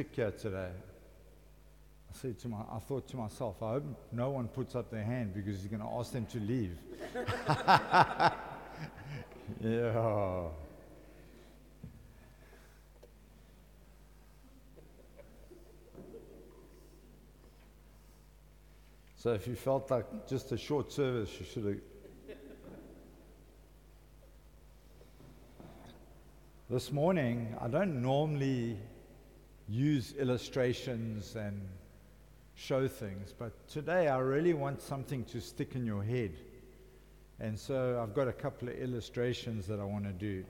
sick here today. I said to my, I thought to myself, I hope no one puts up their hand because he's going to ask them to leave. yeah. So if you felt like just a short service, you should have. This morning, I don't normally use illustrations and show things, but today I really want something to stick in your head. And so I've got a couple of illustrations that I want to do.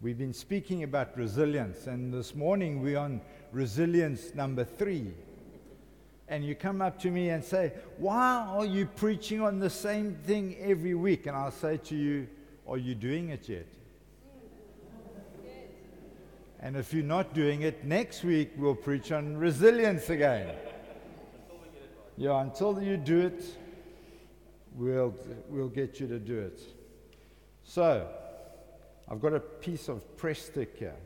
We've been speaking about resilience, and this morning we're on resilience number three. And you come up to me and say, Why are you preaching on the same thing every week? And I'll say to you, Are you doing it yet? And if you're not doing it, next week we'll preach on resilience again. Yeah, until you do it, we'll, we'll get you to do it. So, I've got a piece of Prestik here.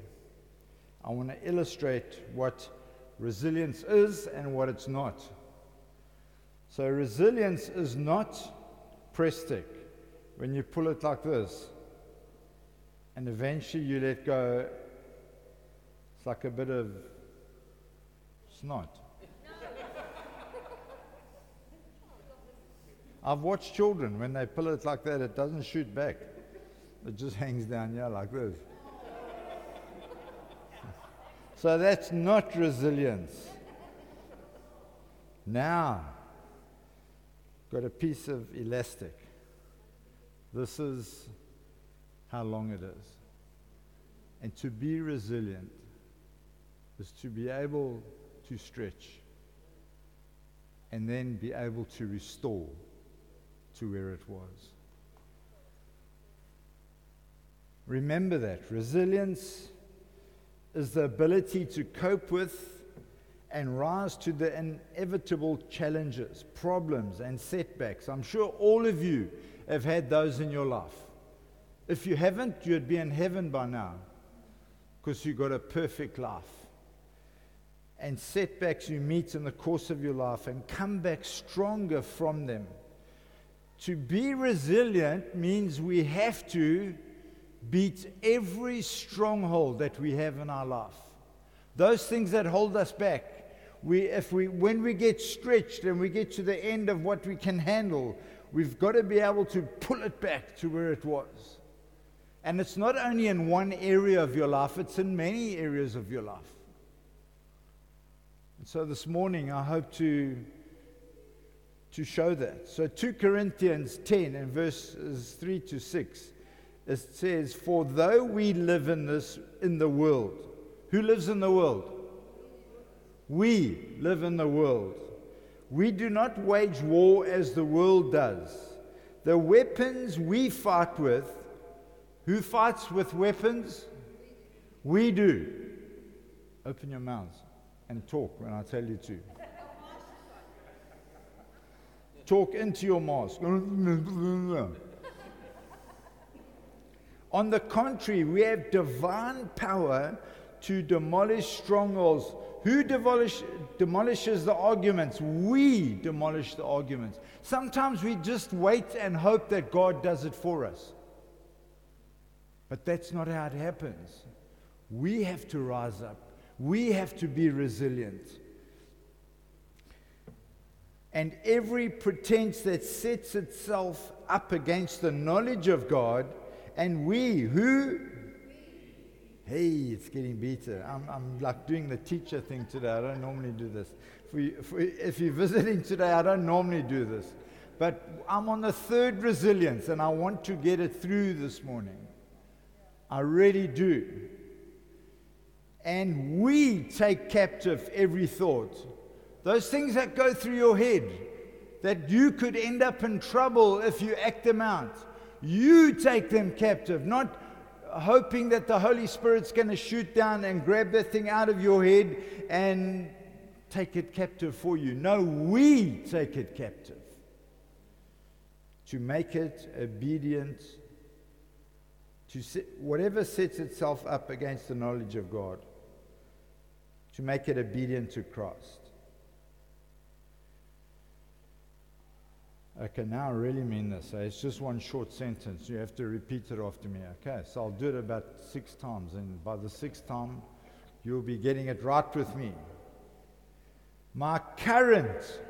I want to illustrate what resilience is and what it's not. So, resilience is not Prestik when you pull it like this and eventually you let go like a bit of snot. I've watched children when they pull it like that, it doesn't shoot back. It just hangs down here like this. so that's not resilience. Now, got a piece of elastic. This is how long it is. And to be resilient is to be able to stretch and then be able to restore to where it was. Remember that. Resilience is the ability to cope with and rise to the inevitable challenges, problems, and setbacks. I'm sure all of you have had those in your life. If you haven't, you'd be in heaven by now because you've got a perfect life and setbacks you meet in the course of your life and come back stronger from them. To be resilient means we have to beat every stronghold that we have in our life. Those things that hold us back. We, if we, when we get stretched and we get to the end of what we can handle, we've got to be able to pull it back to where it was. And it's not only in one area of your life, it's in many areas of your life. So this morning, I hope to, to show that. So 2 Corinthians 10 and verses 3 to 6, it says, For though we live in this in the world, who lives in the world? We live in the world. We do not wage war as the world does. The weapons we fight with, who fights with weapons? We do. Open your mouths and talk when I tell you to. talk into your mask. On the contrary, we have divine power to demolish strongholds. Who demolish, demolishes the arguments? We demolish the arguments. Sometimes we just wait and hope that God does it for us. But that's not how it happens. We have to rise up we have to be resilient. And every pretense that sets itself up against the knowledge of God, and we who Hey, it's getting better. I'm, I'm like doing the teacher thing today. I don't normally do this. You, for, if you're visiting today, I don't normally do this. But I'm on the third resilience, and I want to get it through this morning. I really do and we take captive every thought. Those things that go through your head that you could end up in trouble if you act them out. You take them captive, not hoping that the Holy Spirit's going to shoot down and grab that thing out of your head and take it captive for you. No, we take it captive to make it obedient to whatever sets itself up against the knowledge of God to make it obedient to Christ. Okay, now I really mean this. It's just one short sentence. You have to repeat it after me. Okay, so I'll do it about six times, and by the sixth time, you'll be getting it right with me. My current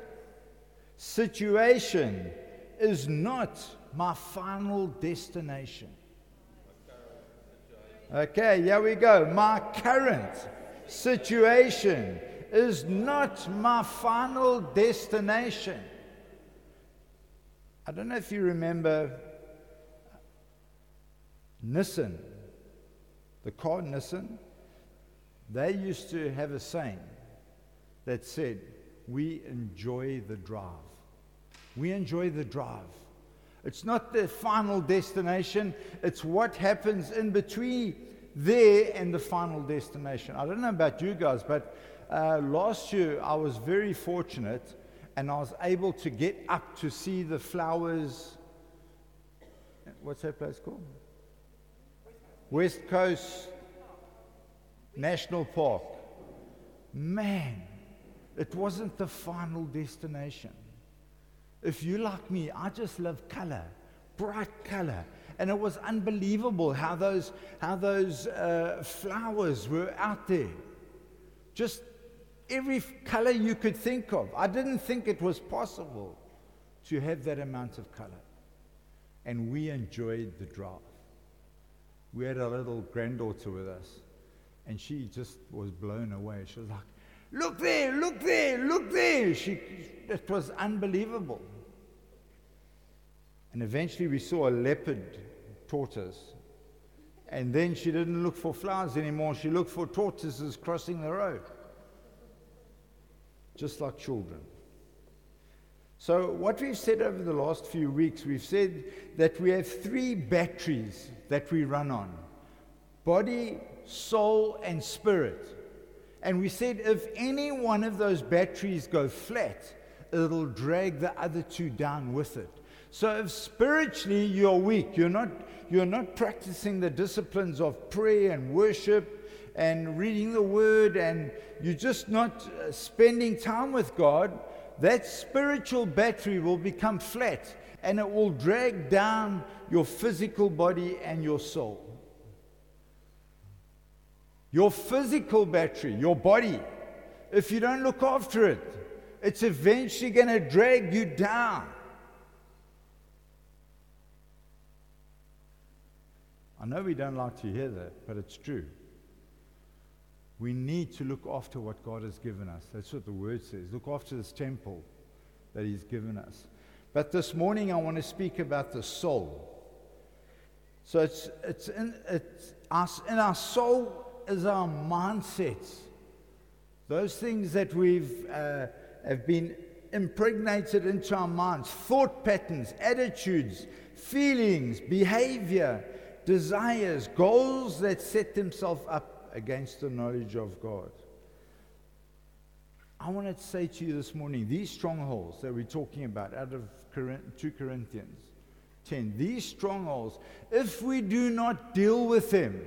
situation is not my final destination. Okay, here we go. My current situation is not my final destination. I don't know if you remember Nissan, the car Nissan. They used to have a saying that said, We enjoy the drive. We enjoy the drive. It's not the final destination, it's what happens in between there and the final destination. I don't know about you guys, but uh, last year I was very fortunate and I was able to get up to see the flowers. What's that place called? West Coast National Park. Man, it wasn't the final destination. If you like me, I just love color, bright color. And it was unbelievable how those, how those uh, flowers were out there. Just every color you could think of. I didn't think it was possible to have that amount of color. And we enjoyed the drive. We had a little granddaughter with us, and she just was blown away. She was like, Look there, look there, look there. She, it was unbelievable. And eventually we saw a leopard tortoise. And then she didn't look for flowers anymore. She looked for tortoises crossing the road. Just like children. So, what we've said over the last few weeks, we've said that we have three batteries that we run on body, soul, and spirit. And we said if any one of those batteries go flat, it'll drag the other two down with it. So if spiritually you're weak, you're not, you're not practicing the disciplines of prayer and worship and reading the word, and you're just not uh, spending time with God, that spiritual battery will become flat and it will drag down your physical body and your soul. Your physical battery, your body, if you don't look after it, it's eventually going to drag you down. I know we don't like to hear that, but it's true. We need to look after what God has given us. That's what the word says. Look after this temple that He's given us. But this morning, I want to speak about the soul. So it's, it's, in, it's us, in our soul is our mindsets. Those things that we've uh, have been impregnated into our minds, thought patterns, attitudes, feelings, behavior, desires, goals that set themselves up against the knowledge of God. I want to say to you this morning these strongholds that we're talking about out of 2 Corinthians 10, these strongholds, if we do not deal with them,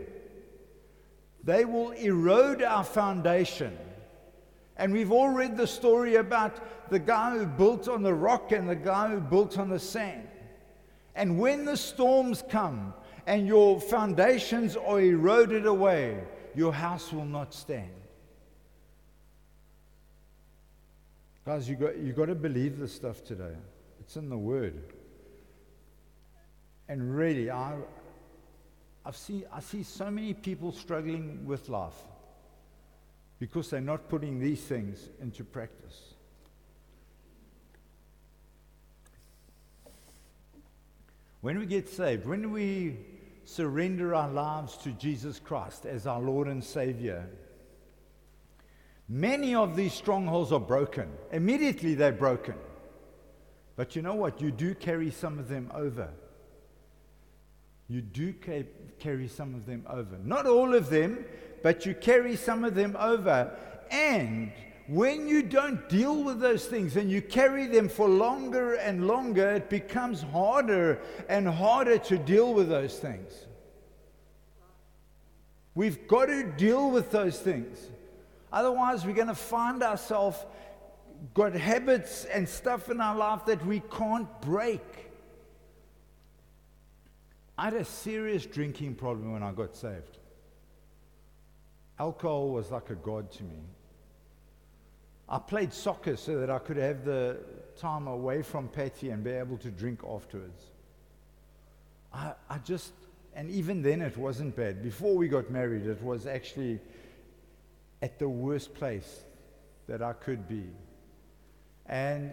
they will erode our foundation. And we've all read the story about the guy who built on the rock and the guy who built on the sand. And when the storms come and your foundations are eroded away, your house will not stand. Guys, you got, you got to believe this stuff today. It's in the Word. And really, I, I've seen, I see so many people struggling with life because they're not putting these things into practice. When we get saved, when we surrender our lives to Jesus Christ as our Lord and Savior, many of these strongholds are broken. Immediately they're broken. But you know what? You do carry some of them over you do carry some of them over. Not all of them, but you carry some of them over. And when you don't deal with those things and you carry them for longer and longer, it becomes harder and harder to deal with those things. We've got to deal with those things. Otherwise, we're going to find ourselves got habits and stuff in our life that we can't break. I had a serious drinking problem when I got saved. Alcohol was like a god to me. I played soccer so that I could have the time away from Patty and be able to drink afterwards. I, I just, and even then it wasn't bad. Before we got married, it was actually at the worst place that I could be. And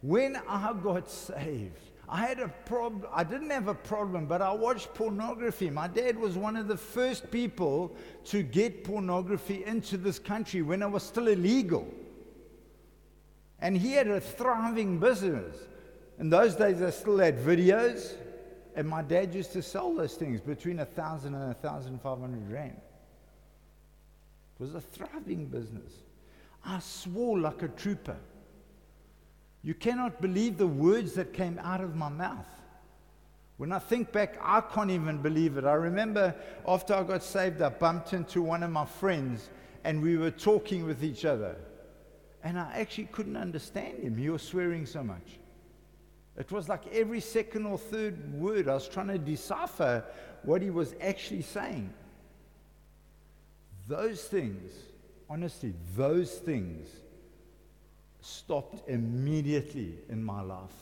when I got saved, I had a problem. I didn't have a problem, but I watched pornography. My dad was one of the first people to get pornography into this country when it was still illegal. And he had a thriving business. In those days, they still had videos, and my dad used to sell those things between a thousand and a thousand five hundred rand. It was a thriving business. I swore like a trooper. You cannot believe the words that came out of my mouth. When I think back, I can't even believe it. I remember after I got saved, I bumped into one of my friends and we were talking with each other. And I actually couldn't understand him. He was swearing so much. It was like every second or third word, I was trying to decipher what he was actually saying. Those things, honestly, those things stopped immediately in my life.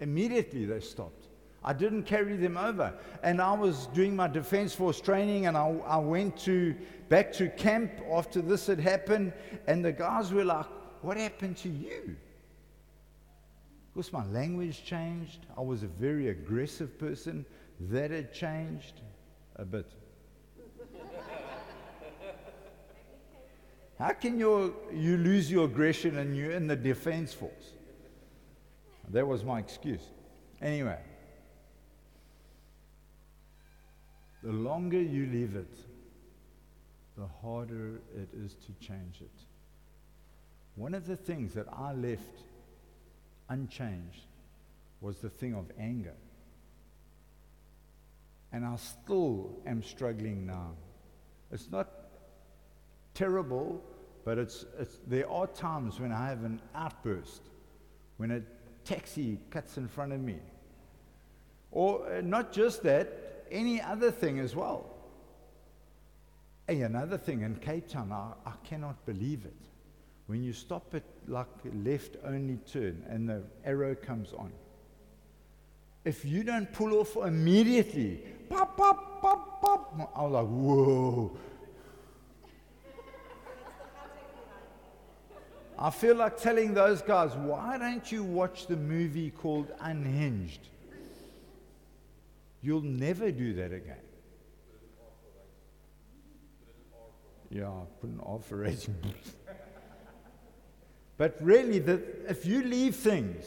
Immediately they stopped. I didn't carry them over. And I was doing my Defense Force training and I, I went to back to camp after this had happened. And the guys were like, What happened to you? Because my language changed. I was a very aggressive person. That had changed a bit. How can you, you lose your aggression and you're in the defense force? That was my excuse. Anyway, the longer you leave it, the harder it is to change it. One of the things that I left unchanged was the thing of anger. And I still am struggling now. It's not terrible, but it's, it's, there are times when I have an outburst, when a taxi cuts in front of me. Or uh, not just that, any other thing as well. Hey, another thing in Cape Town, I, I cannot believe it. When you stop at like left only turn and the arrow comes on, if you don't pull off immediately, pop, pop, pop, pop, I was like, whoa, I feel like telling those guys, why don't you watch the movie called Unhinged? You'll never do that again. Yeah, put an rating. but really, the, if you leave things,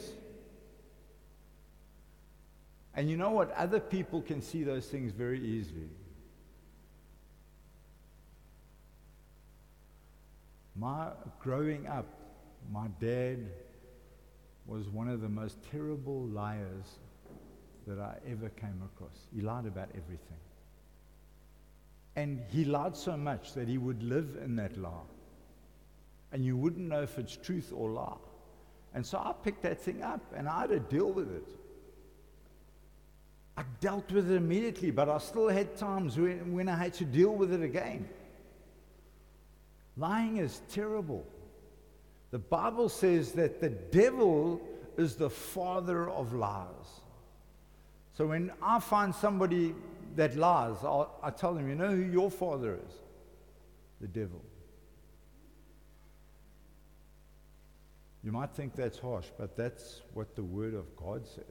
and you know what? Other people can see those things very easily. My growing up, my dad was one of the most terrible liars that I ever came across. He lied about everything. And he lied so much that he would live in that lie. And you wouldn't know if it's truth or lie. And so I picked that thing up and I had to deal with it. I dealt with it immediately, but I still had times when, when I had to deal with it again. Lying is terrible. The Bible says that the devil is the father of lies. So when I find somebody that lies, I'll, I tell them, you know who your father is? The devil. You might think that's harsh, but that's what the Word of God says.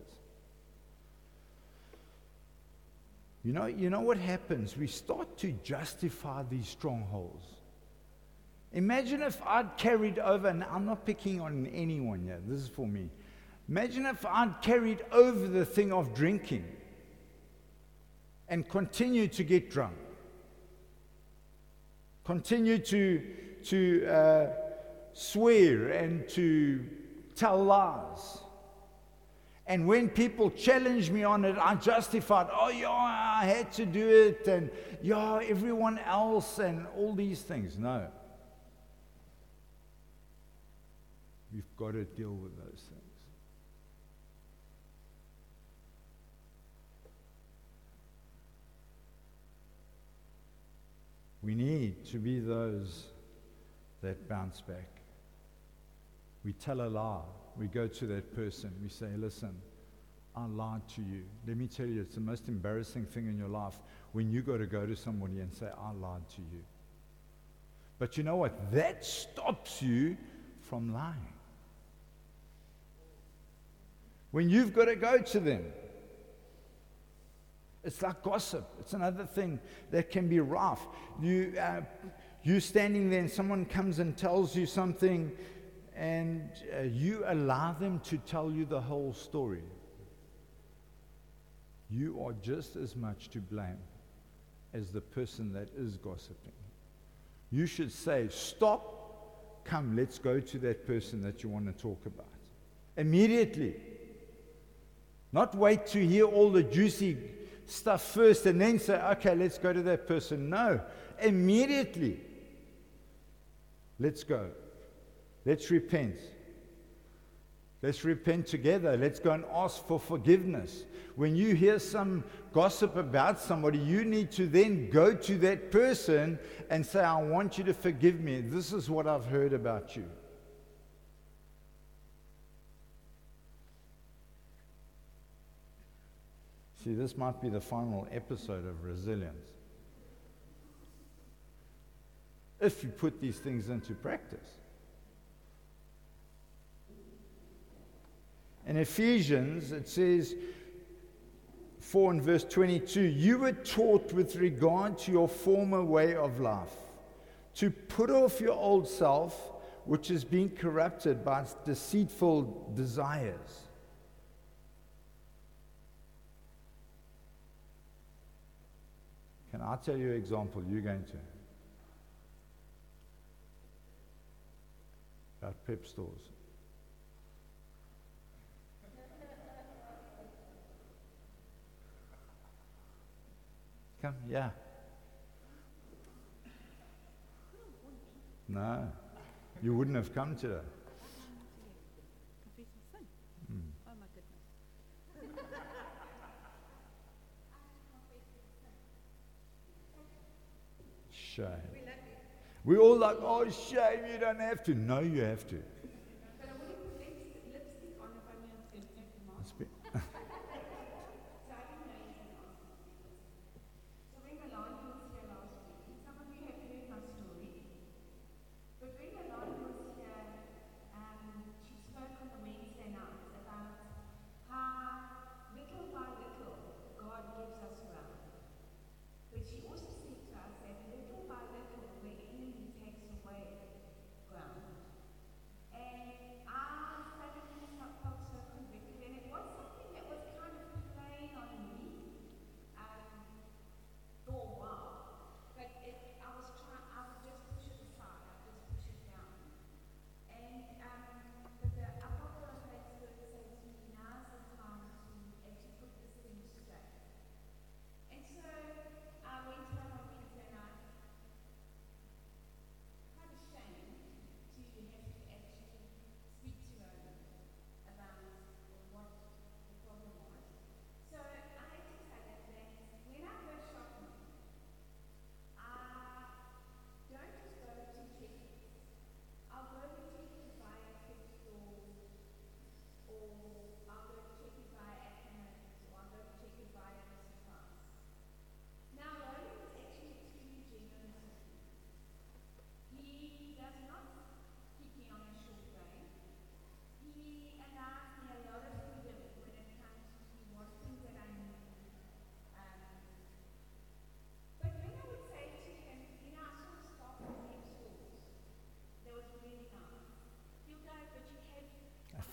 You know, you know what happens? We start to justify these strongholds. Imagine if I'd carried over, and I'm not picking on anyone yet, this is for me. Imagine if I'd carried over the thing of drinking and continued to get drunk, continued to, to uh, swear and to tell lies. And when people challenged me on it, I justified, oh, yeah, I had to do it, and yeah, everyone else, and all these things. No. We've got to deal with those things. We need to be those that bounce back. We tell a lie. We go to that person. We say, Listen, I lied to you. Let me tell you, it's the most embarrassing thing in your life when you got to go to somebody and say, I lied to you. But you know what? That stops you from lying. When you've got to go to them, it's like gossip. It's another thing that can be rough. You, uh, you standing there and someone comes and tells you something, and uh, you allow them to tell you the whole story. You are just as much to blame as the person that is gossiping. You should say, Stop, come, let's go to that person that you want to talk about. Immediately. Not wait to hear all the juicy stuff first and then say, okay, let's go to that person. No, immediately. Let's go. Let's repent. Let's repent together. Let's go and ask for forgiveness. When you hear some gossip about somebody, you need to then go to that person and say, I want you to forgive me. This is what I've heard about you. See, this might be the final episode of resilience. If you put these things into practice. In Ephesians, it says, 4 and verse 22 You were taught with regard to your former way of life to put off your old self, which is being corrupted by its deceitful desires Can I tell you an example you're going to? About Pep Stores. Come, yeah. No, you wouldn't have come today. Shame. We all like, oh, shame, you don't have to. No, you have to.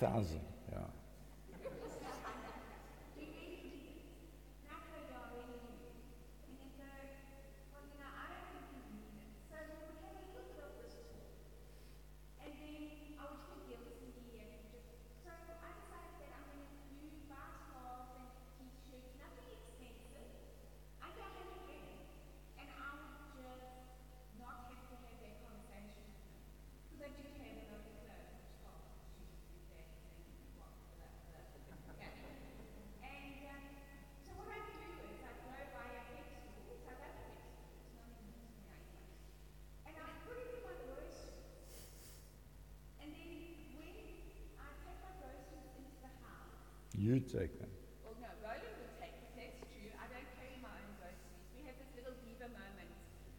Thousand. Yeah. You take them. Well, no, Rowland will take it. That's true. I don't carry my own groceries. We have this little diva moment.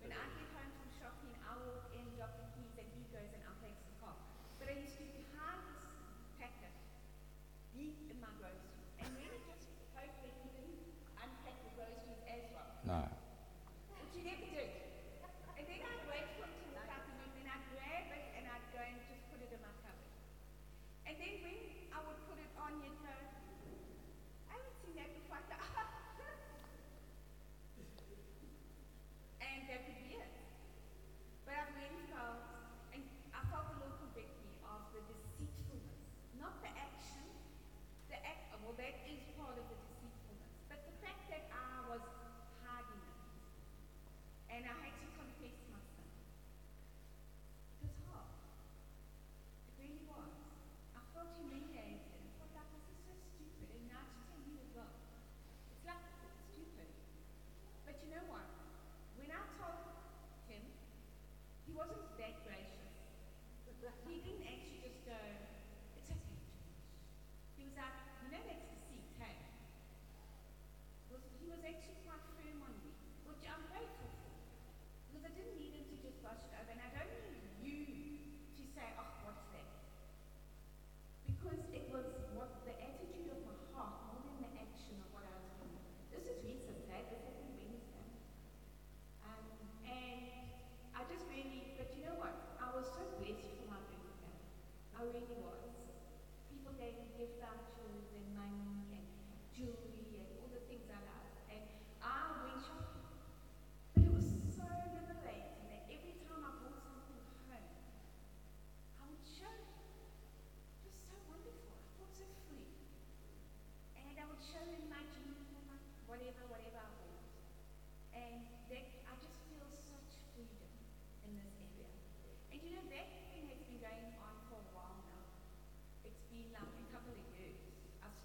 When I get home from shopping, I walk in, drop the keys, and he goes and unpacks the car. But I used to hide this packet deep in my groceries.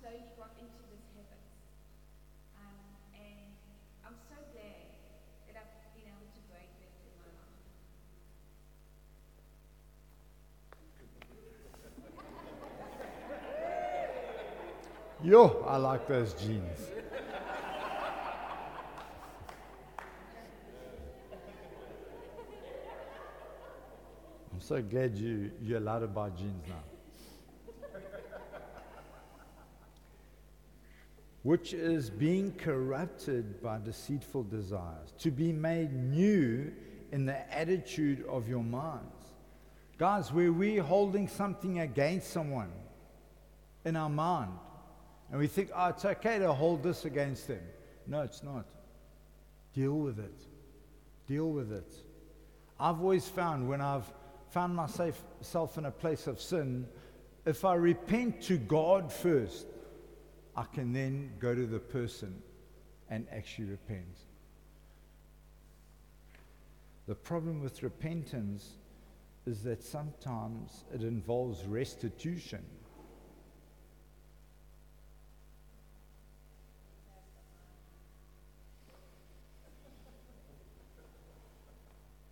Slowly got into this habit. Um, and I'm so glad that I've been able to break in my life. Yo, I like those jeans. I'm so glad you, you're allowed to buy jeans now. Which is being corrupted by deceitful desires, to be made new in the attitude of your minds. Guys, where we're holding something against someone in our mind, and we think, oh, it's okay to hold this against them. No, it's not. Deal with it. Deal with it. I've always found when I've found myself in a place of sin, if I repent to God first, I can then go to the person and actually repent. The problem with repentance is that sometimes it involves restitution.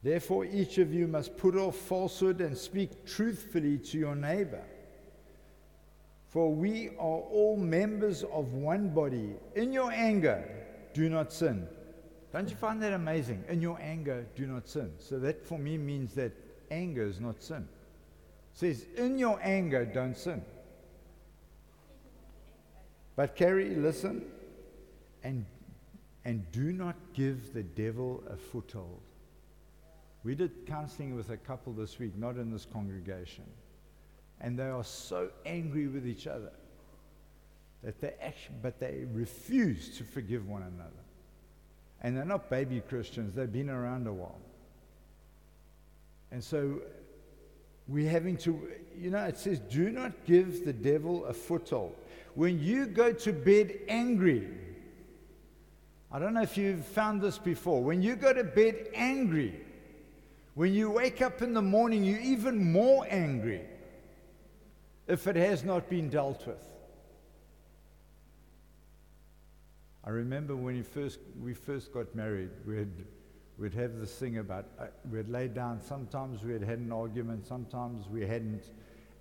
Therefore, each of you must put off falsehood and speak truthfully to your neighbor. For we are all members of one body. In your anger, do not sin. Don't you find that amazing? In your anger, do not sin. So that for me means that anger is not sin. It says, in your anger, don't sin. But carry, listen, and, and do not give the devil a foothold. We did counseling with a couple this week, not in this congregation. And they are so angry with each other that they actually, but they refuse to forgive one another. And they're not baby Christians, they've been around a while. And so we're having to, you know, it says, do not give the devil a foothold. When you go to bed angry, I don't know if you've found this before, when you go to bed angry, when you wake up in the morning, you're even more angry if it has not been dealt with. I remember when we first, we first got married, we'd, we'd have this thing about, uh, we'd lay down, sometimes we had had an argument, sometimes we hadn't,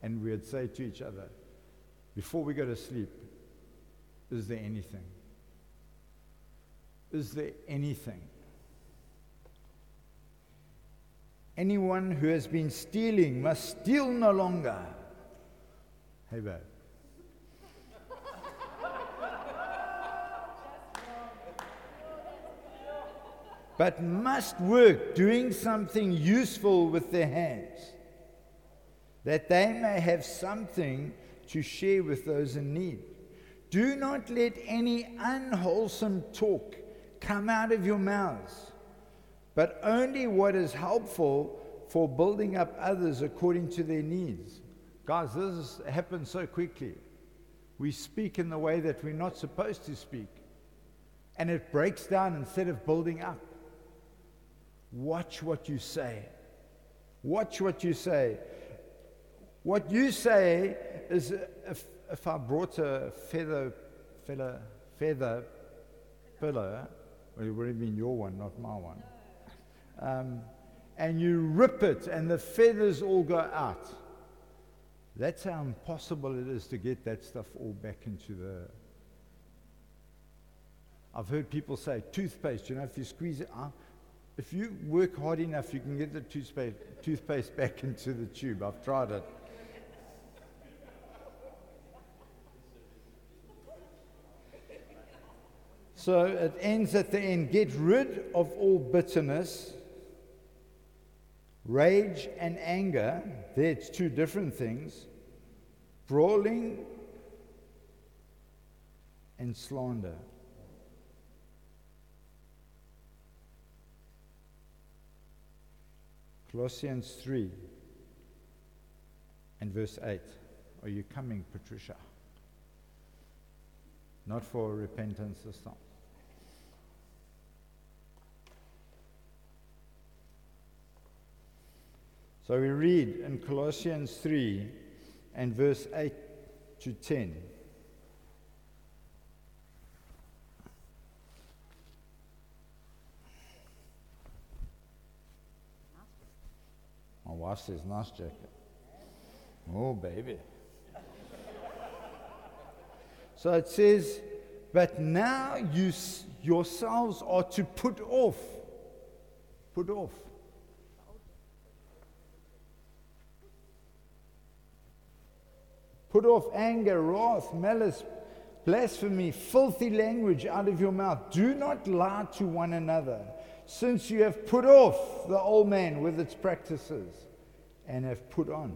and we'd say to each other, before we go to sleep, Is there anything? Is there anything? Anyone who has been stealing must steal no longer. Hey, babe. but must work doing something useful with their hands, that they may have something to share with those in need. Do not let any unwholesome talk come out of your mouths, but only what is helpful for building up others according to their needs. Guys, this happens so quickly. We speak in the way that we're not supposed to speak, and it breaks down instead of building up. Watch what you say. Watch what you say. What you say is if, if I brought a feather, feather, feather pillow, well, it would have been your one, not my one, um, and you rip it and the feathers all go out. That's how impossible it is to get that stuff all back into the. I've heard people say toothpaste, you know, if you squeeze it out, if you work hard enough, you can get the toothpaste, toothpaste back into the tube. I've tried it. So it ends at the end get rid of all bitterness, rage, and anger. That's two different things. Brawling and slander. Colossians 3 and verse 8. Are you coming, Patricia? Not for repentance this time. So we read in Colossians 3 and verse 8 to 10. My wife says, nice jacket. Oh, baby. so it says, but now you yourselves are to put off. Put off. Put off anger, wrath, malice, blasphemy, filthy language out of your mouth. Do not lie to one another since you have put off the old man with its practices and have put on.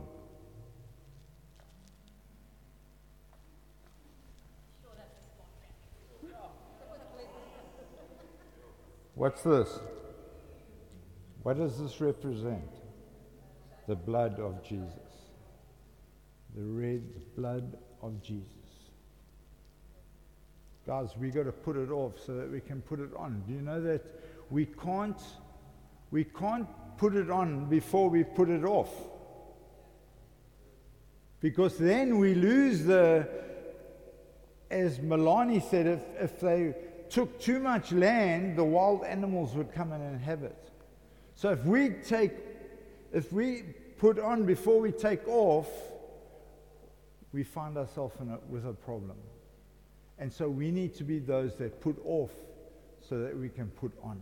What's this? What does this represent? The blood of Jesus. The red blood of Jesus. Guys, we've got to put it off so that we can put it on. Do you know that we can't, we can't put it on before we put it off. Because then we lose the, as Milani said, if, if they took too much land, the wild animals would come and inhabit. So if we take, if we put on before we take off, we find ourselves with a problem. And so we need to be those that put off so that we can put on.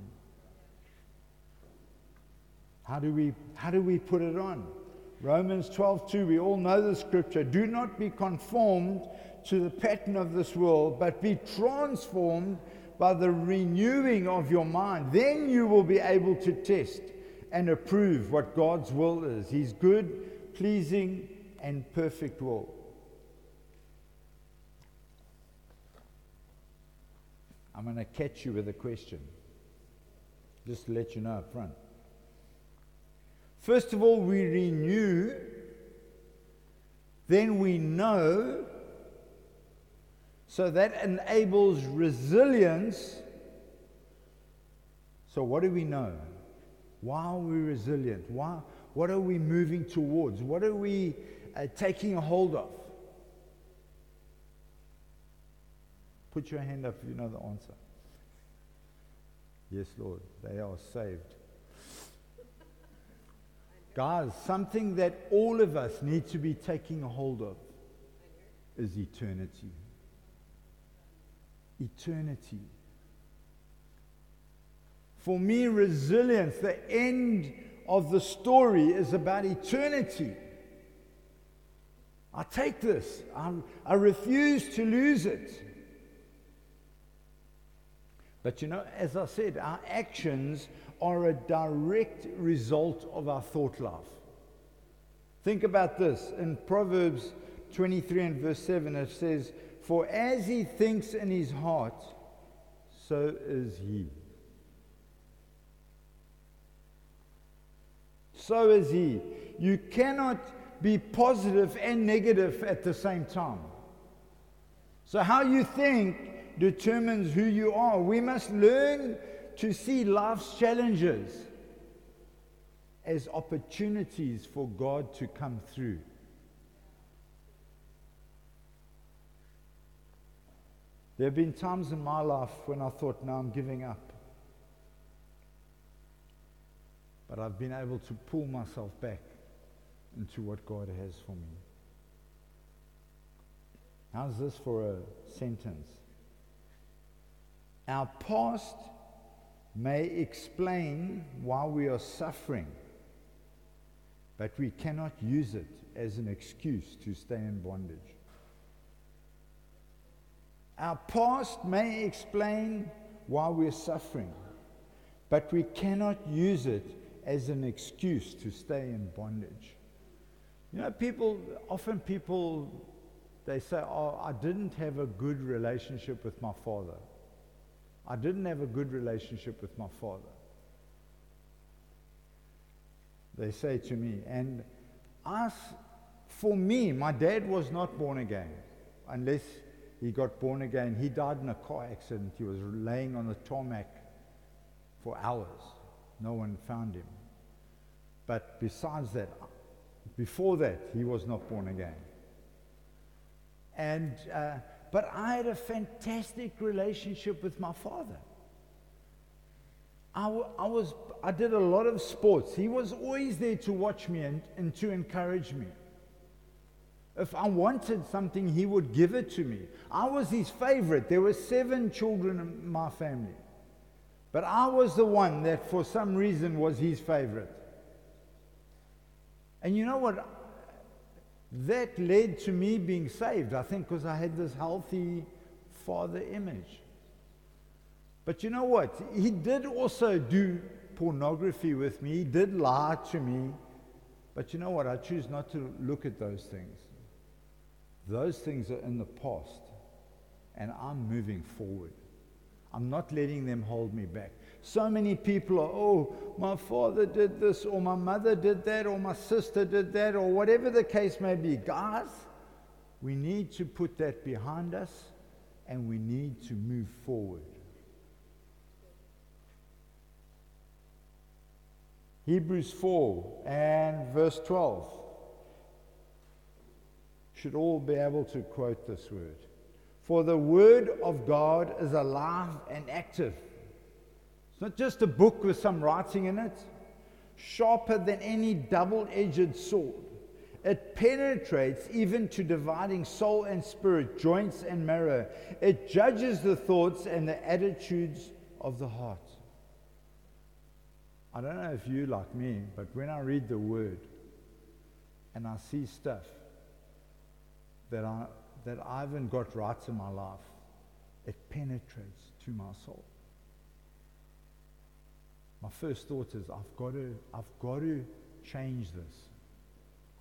How do we, how do we put it on? Romans 12:2 we all know the scripture do not be conformed to the pattern of this world but be transformed by the renewing of your mind then you will be able to test and approve what God's will is his good pleasing and perfect will I'm going to catch you with a question just to let you know up front First of all, we renew, then we know, so that enables resilience. So, what do we know? Why are we resilient? Why, what are we moving towards? What are we uh, taking a hold of? Put your hand up if you know the answer. Yes, Lord, they are saved. Guys, something that all of us need to be taking hold of is eternity. eternity. For me, resilience, the end of the story, is about eternity. I take this, I, I refuse to lose it. But you know, as I said, our actions are a direct result of our thought life. Think about this. In Proverbs 23 and verse 7, it says, For as he thinks in his heart, so is he. So is he. You cannot be positive and negative at the same time. So, how you think determines who you are. We must learn to see life's challenges as opportunities for God to come through. There have been times in my life when I thought, now I'm giving up. But I've been able to pull myself back into what God has for me. How's this for a sentence? Our past may explain why we are suffering, but we cannot use it as an excuse to stay in bondage. Our past may explain why we're suffering, but we cannot use it as an excuse to stay in bondage. You know, people, often people, they say, oh, I didn't have a good relationship with my father. I didn't have a good relationship with my father. They say to me, and us, for me, my dad was not born again unless he got born again. He died in a car accident. He was laying on the tarmac for hours. No one found him. But besides that, before that, he was not born again. And, uh, but I had a fantastic relationship with my father. I, w- I, was, I did a lot of sports. He was always there to watch me and, and to encourage me. If I wanted something, he would give it to me. I was his favorite. There were seven children in my family. But I was the one that, for some reason, was his favorite. And you know what? That led to me being saved, I think, because I had this healthy father image. But you know what? He did also do pornography with me, he did lie to me. But you know what? I choose not to look at those things. Those things are in the past, and I'm moving forward. I'm not letting them hold me back. So many people are, oh, my father did this, or my mother did that, or my sister did that, or whatever the case may be. Guys, we need to put that behind us and we need to move forward. Hebrews 4 and verse 12. Should all be able to quote this word. For the word of God is alive and active it's not just a book with some writing in it, sharper than any double edged sword. It penetrates even to dividing soul and spirit, joints and marrow. It judges the thoughts and the attitudes of the heart. I don't know if you like me, but when I read the word and I see stuff that I, that I haven't got right in my life, it penetrates to my soul my first thought is I've got to, I've got to change this.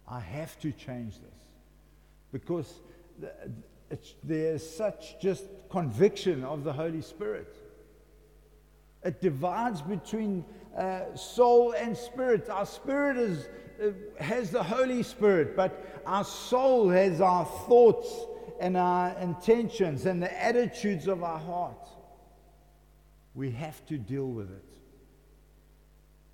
I have to change this. Because there's such just conviction of the Holy Spirit. It divides between uh, soul and spirit. Our spirit is, uh, has the Holy Spirit, but our soul has our thoughts and our intentions and the attitudes of our heart. We have to deal with it.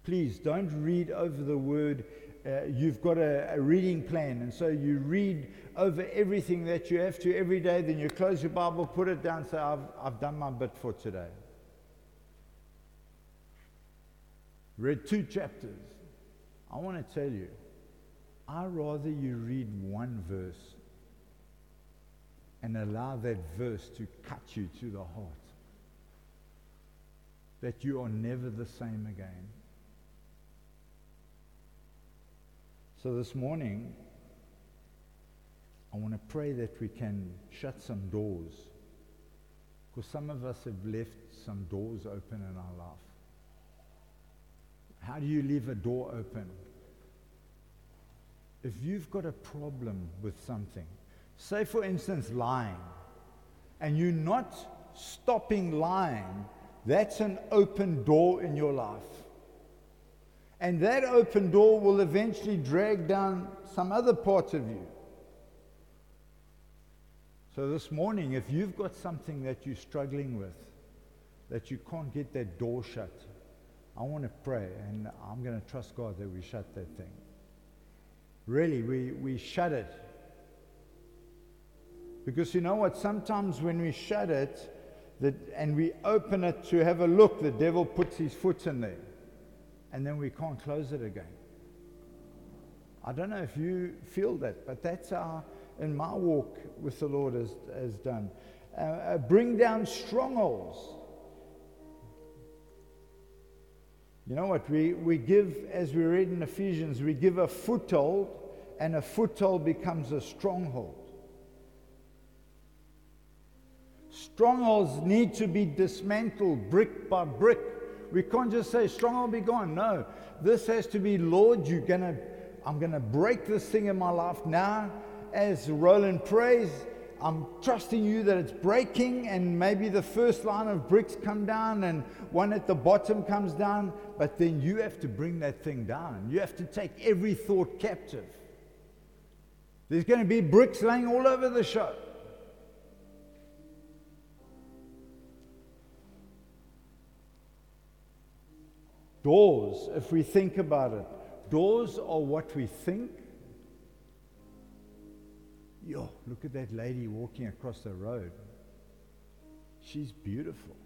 Please don't read over the word. Uh, you've got a, a, reading plan, and so you read over everything that you have to every day. Then you close your Bible, put it down, say, I've, I've done my bit for today. Read two chapters. I want to tell you, I rather you read one verse and allow that verse to cut you to the heart. That you are never the same again. So this morning, I want to pray that we can shut some doors. Because some of us have left some doors open in our life. How do you leave a door open? If you've got a problem with something, say for instance lying, and you're not stopping lying, that's an open door in your life. And that open door will eventually drag down some other parts of you. So this morning, if you've got something that you're struggling with, that you can't get that door shut, I want to pray and I'm going to trust God that we shut that thing. Really, we, we shut it. Because you know what? Sometimes when we shut it that, and we open it to have a look, the devil puts his foot in there. And then we can't close it again. I don't know if you feel that, but that's our, in my walk with the Lord, has, has done. Uh, uh, bring down strongholds. You know what? We, we give, as we read in Ephesians, we give a foothold, and a foothold becomes a stronghold. Strongholds need to be dismantled brick by brick. We can't just say, strong, I'll be gone. No. This has to be, Lord, you're gonna, I'm gonna break this thing in my life now. As Rowland prays, I'm trusting you that it's breaking, and maybe the first line of bricks come down and one at the bottom comes down, but then you have to bring that thing down. You have to take every thought captive. There's going to be bricks laying all over the show. Doors, if we think about it, doors are what we think Yo, look at that lady walking across the road. She's beautiful.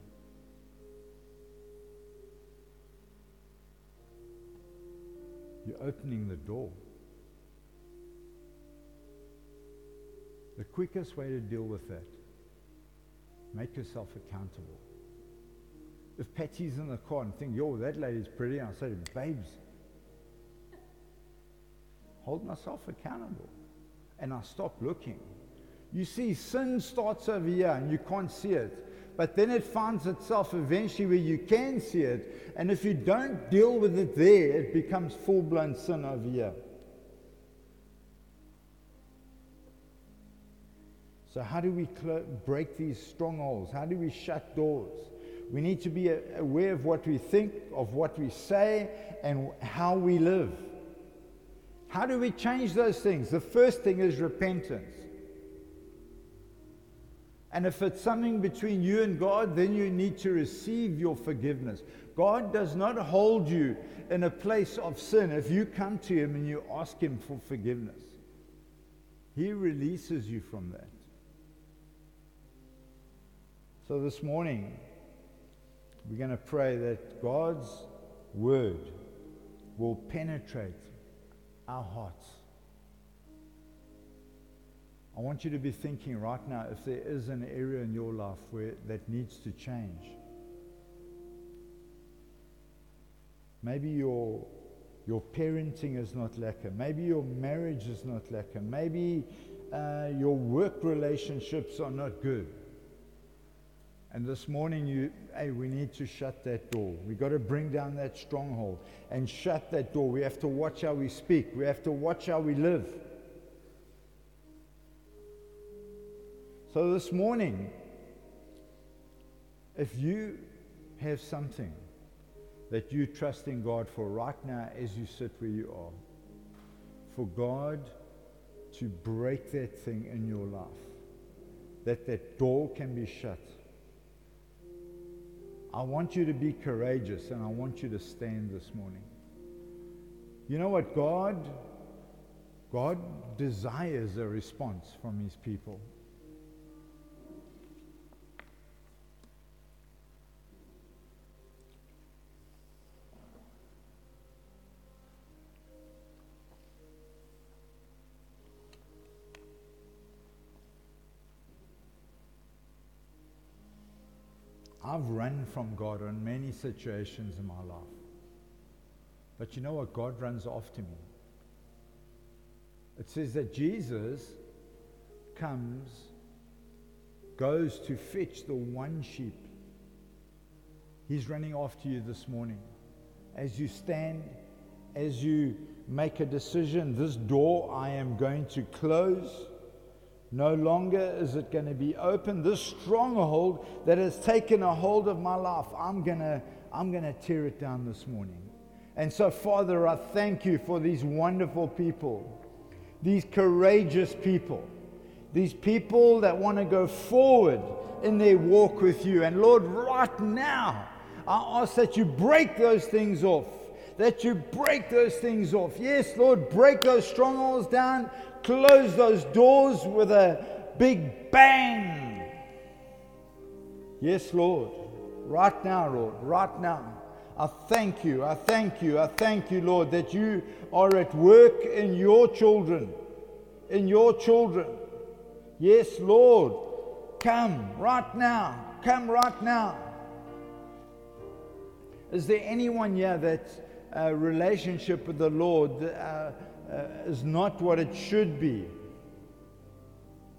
You're opening the door. The quickest way to deal with that, make yourself accountable. If Patty's in the car and think, yo, that lady's pretty, I say, babes, hold myself accountable and I stop looking. You see, sin starts over here and you can't see it. But then it finds itself eventually where you can see it. And if you don't deal with it there, it becomes full blown sin over here. So, how do we cl- break these strongholds? How do we shut doors? We need to be aware of what we think, of what we say, and how we live. How do we change those things? The first thing is repentance. And if it's something between you and God, then you need to receive your forgiveness. God does not hold you in a place of sin if you come to Him and you ask Him for forgiveness. He releases you from that. So this morning, we're going to pray that God's Word will penetrate our hearts. I want you to be thinking right now if there is an area in your life where that needs to change. Maybe your, your parenting is not lacking. Maybe your marriage is not lacking. Maybe uh, your work relationships are not good. And this morning, you, hey, we need to shut that door. We've got to bring down that stronghold and shut that door. We have to watch how we speak, we have to watch how we live. So, this morning, if you have something that you trust in God for right now as you sit where you are, for God to break that thing in your life, that that door can be shut I want you to be courageous and I want you to stand this morning. You know what? God, God desires a response from his people. I've run from God in many situations in my life. But you know what? God runs after me. It says that Jesus comes, goes to fetch the one sheep. He's running after you this morning. As you stand, as you make a decision, this door I am going to close. No longer is it going to be open. This stronghold that has taken a hold of my life, I'm going to I'm going to tear it down this morning. And so, Father, I thank you for these wonderful people, these courageous people, these people that want to go forward in their walk with you. And Lord, right now, I ask that you break those things off, that you break those things off. Yes, Lord, break those strongholds down, close those doors with a big bang. Yes, Lord. Right now, Lord. Right now. I thank you. I thank you. I thank you, Lord, that you are at work in your children. In your children. Yes, Lord. Come right now. Come right now. Is there anyone here that uh, relationship with the Lord uh, uh, is not what it should be.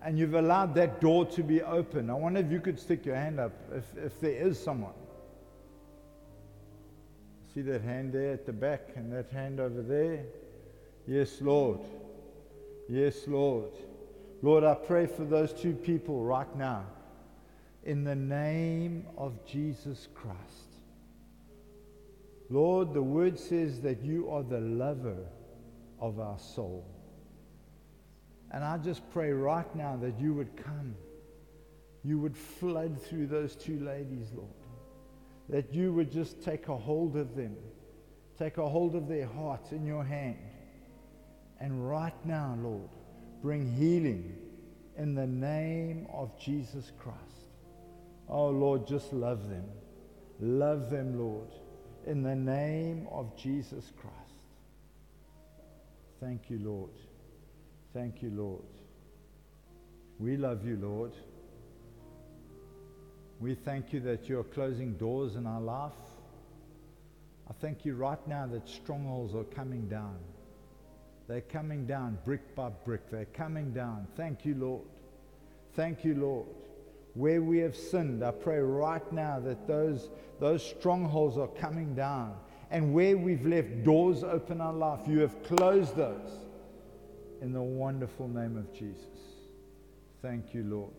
And you've allowed that door to be open. I wonder if you could stick your hand up if, if there is someone. See that hand there at the back and that hand over there? Yes, Lord. Yes, Lord. Lord, I pray for those two people right now. In the name of Jesus Christ. Lord, the word says that you are the lover of our soul. And I just pray right now that you would come. You would flood through those two ladies, Lord. That you would just take a hold of them, take a hold of their hearts in your hand. And right now, Lord, bring healing in the name of Jesus Christ. Oh, Lord, just love them. Love them, Lord, in the name of Jesus Christ. Thank you, Lord. Thank you, Lord. We love you, Lord. We thank you that you're closing doors in our life. I thank you right now that strongholds are coming down. They're coming down brick by brick. They're coming down. Thank you, Lord. Thank you, Lord. Where we have sinned, I pray right now that those, those strongholds are coming down and where we've left doors open in our life, you have closed those in the wonderful name of Jesus. Thank you, Lord.